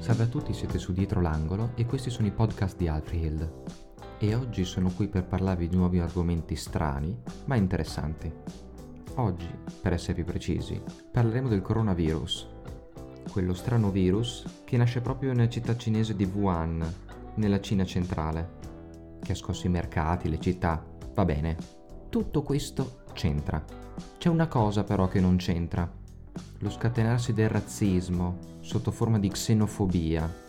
Salve a tutti, siete su Dietro l'Angolo e questi sono i podcast di Alfred E oggi sono qui per parlarvi di nuovi argomenti strani, ma interessanti. Oggi, per essere più precisi, parleremo del coronavirus, quello strano virus che nasce proprio nella città cinese di Wuhan, nella Cina centrale, che ha scosso i mercati, le città. Va bene, tutto questo c'entra. C'è una cosa però che non c'entra lo scatenarsi del razzismo sotto forma di xenofobia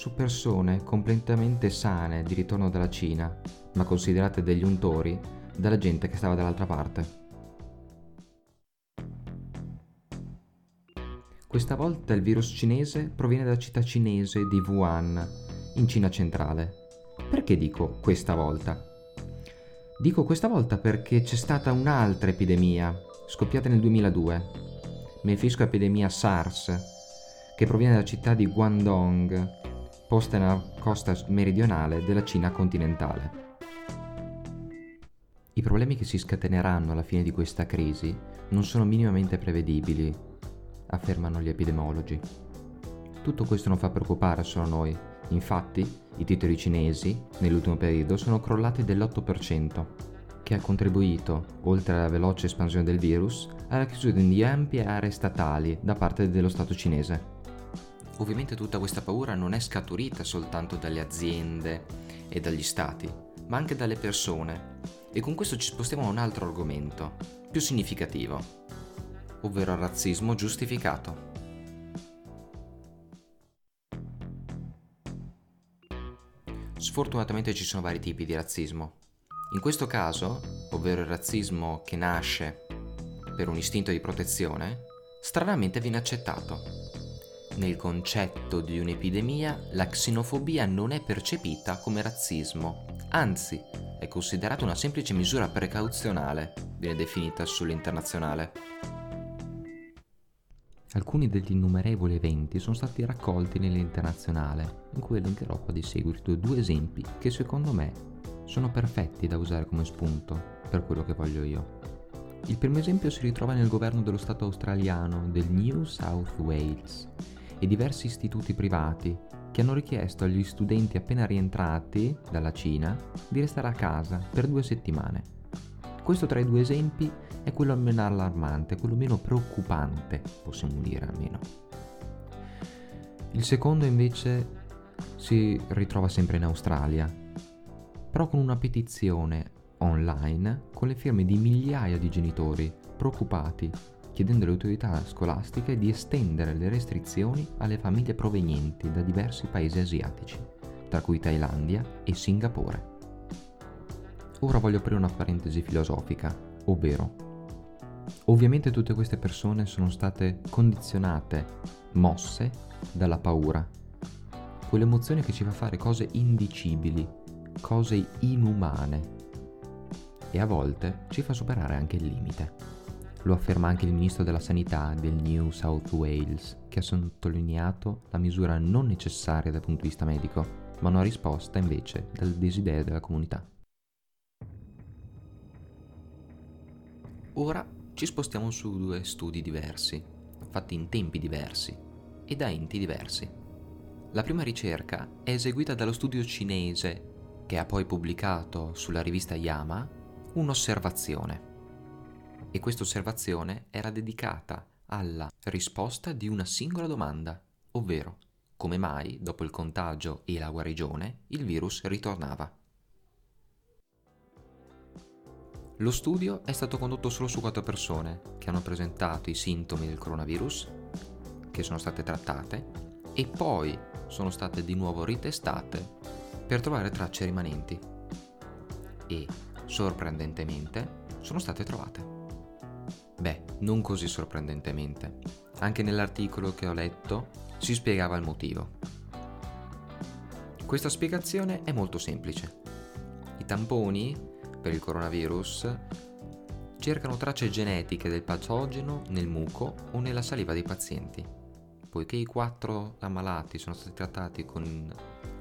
su persone completamente sane di ritorno dalla Cina, ma considerate degli untori dalla gente che stava dall'altra parte. Questa volta il virus cinese proviene dalla città cinese di Wuhan, in Cina centrale. Perché dico questa volta? Dico questa volta perché c'è stata un'altra epidemia, scoppiata nel 2002, mi riferisco all'epidemia SARS, che proviene dalla città di Guangdong, posta nella costa meridionale della Cina continentale. I problemi che si scateneranno alla fine di questa crisi non sono minimamente prevedibili, affermano gli epidemiologi. Tutto questo non fa preoccupare solo noi, infatti i titoli cinesi nell'ultimo periodo sono crollati dell'8% che ha contribuito, oltre alla veloce espansione del virus, alla chiusura di ampie aree statali da parte dello Stato cinese. Ovviamente tutta questa paura non è scaturita soltanto dalle aziende e dagli stati, ma anche dalle persone. E con questo ci spostiamo a un altro argomento, più significativo, ovvero il razzismo giustificato. Sfortunatamente ci sono vari tipi di razzismo, in questo caso, ovvero il razzismo che nasce per un istinto di protezione, stranamente viene accettato. Nel concetto di un'epidemia, la xenofobia non è percepita come razzismo, anzi è considerata una semplice misura precauzionale, viene definita sull'internazionale. Alcuni degli innumerevoli eventi sono stati raccolti nell'internazionale, in cui elencherò qua di seguito due esempi che secondo me sono perfetti da usare come spunto per quello che voglio io. Il primo esempio si ritrova nel governo dello Stato australiano del New South Wales e diversi istituti privati che hanno richiesto agli studenti appena rientrati dalla Cina di restare a casa per due settimane. Questo tra i due esempi è quello meno allarmante, quello meno preoccupante, possiamo dire almeno. Il secondo invece si ritrova sempre in Australia però con una petizione online con le firme di migliaia di genitori preoccupati, chiedendo alle autorità scolastiche di estendere le restrizioni alle famiglie provenienti da diversi paesi asiatici, tra cui Thailandia e Singapore. Ora voglio aprire una parentesi filosofica, ovvero Ovviamente tutte queste persone sono state condizionate, mosse dalla paura, quell'emozione che ci fa fare cose indicibili, cose inumane e a volte ci fa superare anche il limite. Lo afferma anche il ministro della sanità del New South Wales, che ha sottolineato la misura non necessaria dal punto di vista medico, ma una risposta invece dal desiderio della comunità. Ora ci spostiamo su due studi diversi, fatti in tempi diversi e da enti diversi. La prima ricerca è eseguita dallo studio cinese che ha poi pubblicato sulla rivista Yama un'osservazione. E questa osservazione era dedicata alla risposta di una singola domanda, ovvero come mai, dopo il contagio e la guarigione, il virus ritornava. Lo studio è stato condotto solo su quattro persone che hanno presentato i sintomi del coronavirus, che sono state trattate e poi sono state di nuovo ritestate per trovare tracce rimanenti e, sorprendentemente, sono state trovate. Beh, non così sorprendentemente. Anche nell'articolo che ho letto si spiegava il motivo. Questa spiegazione è molto semplice. I tamponi per il coronavirus cercano tracce genetiche del patogeno nel muco o nella saliva dei pazienti. Poiché i quattro ammalati sono stati trattati con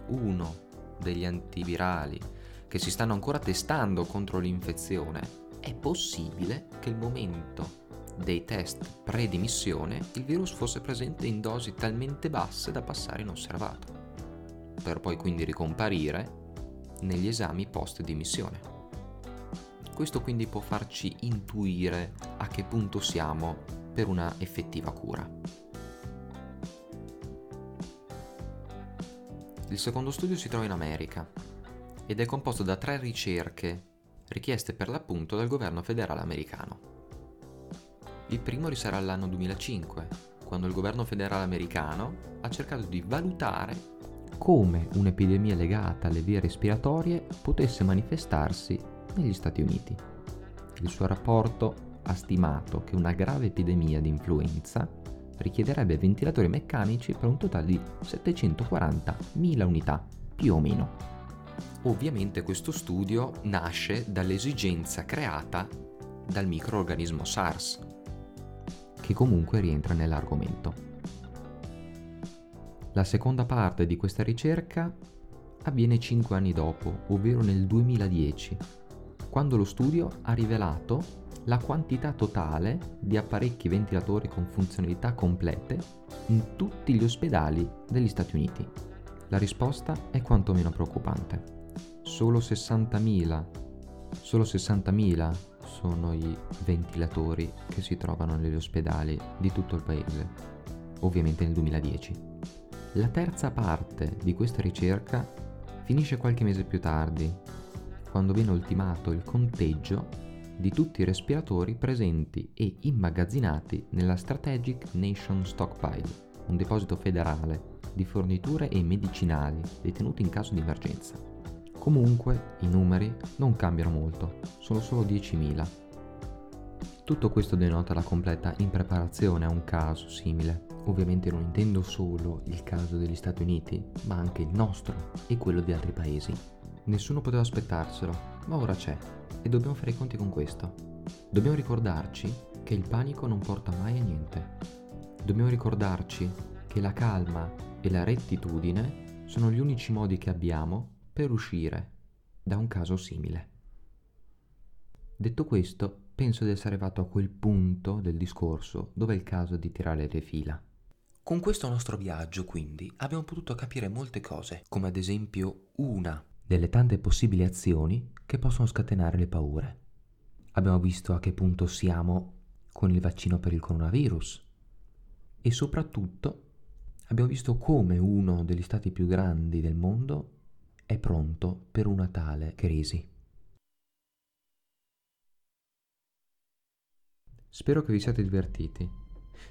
uno degli antivirali che si stanno ancora testando contro l'infezione, è possibile che il momento dei test pre-dimissione il virus fosse presente in dosi talmente basse da passare inosservato, per poi quindi ricomparire negli esami post-dimissione. Questo quindi può farci intuire a che punto siamo per una effettiva cura. Il secondo studio si trova in America ed è composto da tre ricerche richieste per l'appunto dal governo federale americano. Il primo risale all'anno 2005, quando il governo federale americano ha cercato di valutare come un'epidemia legata alle vie respiratorie potesse manifestarsi negli Stati Uniti. Il suo rapporto ha stimato che una grave epidemia di influenza richiederebbe ventilatori meccanici per un totale di 740.000 unità, più o meno. Ovviamente questo studio nasce dall'esigenza creata dal microorganismo SARS, che comunque rientra nell'argomento. La seconda parte di questa ricerca avviene 5 anni dopo, ovvero nel 2010, quando lo studio ha rivelato la quantità totale di apparecchi ventilatori con funzionalità complete in tutti gli ospedali degli Stati Uniti. La risposta è quantomeno preoccupante. Solo 60.000, solo 60.000 sono i ventilatori che si trovano negli ospedali di tutto il paese, ovviamente nel 2010. La terza parte di questa ricerca finisce qualche mese più tardi, quando viene ultimato il conteggio di tutti i respiratori presenti e immagazzinati nella Strategic Nation Stockpile, un deposito federale di forniture e medicinali detenuti in caso di emergenza. Comunque i numeri non cambiano molto, sono solo 10.000. Tutto questo denota la completa impreparazione a un caso simile Ovviamente non intendo solo il caso degli Stati Uniti, ma anche il nostro e quello di altri paesi. Nessuno poteva aspettarselo, ma ora c'è e dobbiamo fare i conti con questo. Dobbiamo ricordarci che il panico non porta mai a niente. Dobbiamo ricordarci che la calma e la rettitudine sono gli unici modi che abbiamo per uscire da un caso simile. Detto questo, penso di essere arrivato a quel punto del discorso dove è il caso di tirare le fila. Con questo nostro viaggio, quindi, abbiamo potuto capire molte cose, come ad esempio una delle tante possibili azioni che possono scatenare le paure. Abbiamo visto a che punto siamo con il vaccino per il coronavirus e soprattutto abbiamo visto come uno degli stati più grandi del mondo è pronto per una tale crisi. Spero che vi siate divertiti,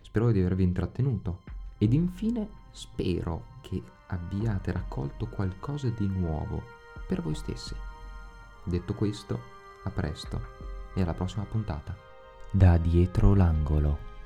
spero di avervi intrattenuto ed infine spero che abbiate raccolto qualcosa di nuovo per voi stessi. Detto questo, a presto e alla prossima puntata. Da dietro l'angolo.